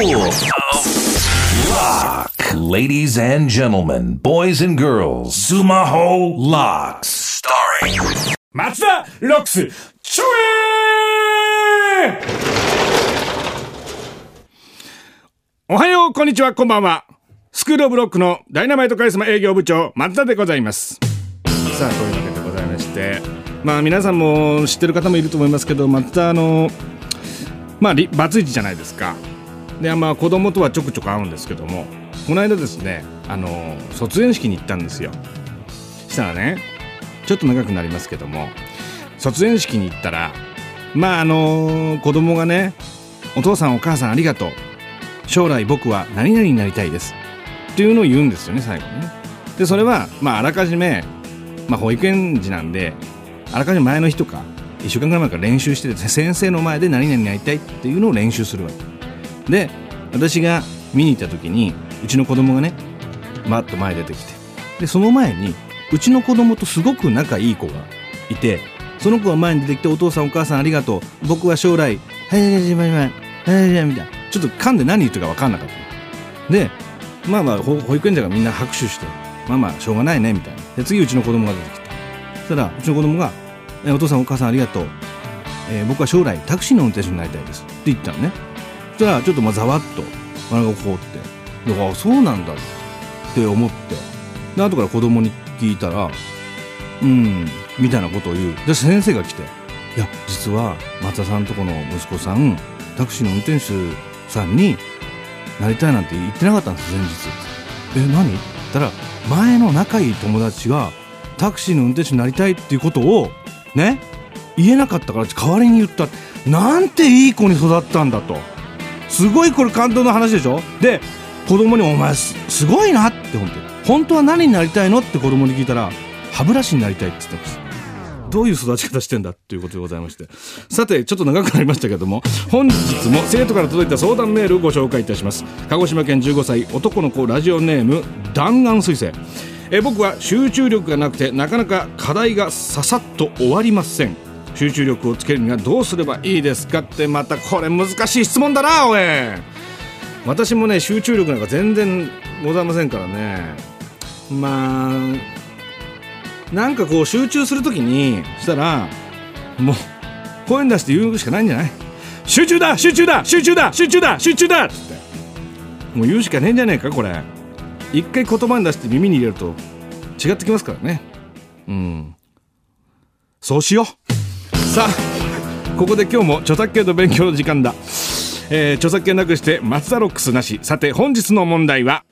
Lock. Ladies and gentlemen, boys and girls, Sumaho Locks. Starring 松田ロックス、ちょえおはよう、こんにちは、こんばんは。スクールオブロックのダイナマイトカリスマ営業部長、松田でございます。さあ、というわけでございまして、まあ皆さんも知ってる方もいると思いますけど、松田あの、まあ、りバツイチじゃないですか。で、まあ子供とはちょくちょく会うんですけども、この間ですね、あの、卒園式に行ったんですよ。したらね、ちょっと長くなりますけども卒園式に行ったらまああの子供がね「お父さんお母さんありがとう将来僕は何々になりたいです」っていうのを言うんですよね最後にね。でそれはまああらかじめ、まあ、保育園児なんであらかじめ前の日とか1週間ぐらい前から練習してて先生の前で何々になりたいっていうのを練習するわけで私が見に行った時にうちの子供がねバッと前出てきてでその前にうちの子供とすごく仲いい子がいてその子が前に出てきて「お父さんお母さんありがとう僕は将来はいはいはいはいはいはいはい」みたいなちょっと噛んで何言ってるか分かんなかった。でまあまあほ保育園児がみんな拍手してまあまあしょうがないねみたいな。で次うちの子供が出てきたそしたらうちの子供が「お父さんお母さんありがとう、えー僕は将来タクシーの運転手になりたいです」って言ったのね。したらちょっとまあざわっと鼻が凍ってであそうなんだって思ってで後から子供に聞いたら「うん」みたいなことを言う。で先生が来て「いや実は松田さんとこの息子さんタクシーの運転手さんになりたいなんて言ってなかったんです前日」え何?」って言ったら前の仲いい友達がタクシーの運転手になりたいっていうことをね言えなかったから代わりに言った。なんていい子に育ったんだと。すごいこれ感動の話でしょ？で子供に「お前すごいな」って本当本当は何になりたいのって子供に聞いたら歯ブラシになりたいって言ってます。どういう育ち方してんだっていうことでございまして。さてちょっと長くなりましたけども本日も生徒から届いた相談メールをご紹介いたします。鹿児島県15歳男の子ラジオネーム弾丸彗星。え僕は集中力がなくてなかなか課題がささっと終わりません。集中力をつけるにはどうすればいいですかってまたこれ難しい質問だなおい。私もね集中力なんか全然ございませんからね。まあなんかこう集中するときにしたらもう声出して言うしかないんじゃない？集中だ集中だ集中だ集中だ集中だっつって。もう言うしかねえんじゃねえかこれ。一回言葉に出して耳に入れると違ってきますからね。うん。そうしよう。さあここで今日も著作権の勉強の時間だ。えー著作権なくして松田ロックスなし。さて本日の問題は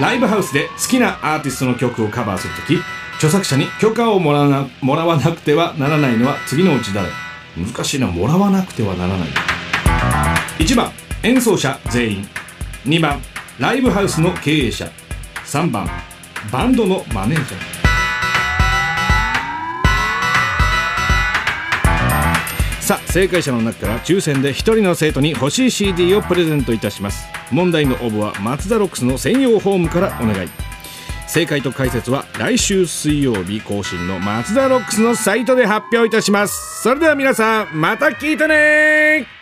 ライブハウスで好きなアーティストの曲をカバーするとき著作者に許可をもらなもらわなくてはならないのは次のうち誰？難しいな。もらわなくてはならない。1番演奏者全員。2番ライブハウスの経営者。3番バンドのマネージャー。さあ正解者の中から抽選で1人の生徒に欲しい CD をプレゼントいたします。問題の応募はマツダロックスの専用ホームからお願い。正解と解説は来週水曜日更新のマツダロックスのサイトで発表いたします。それでは皆さんまた聞いてね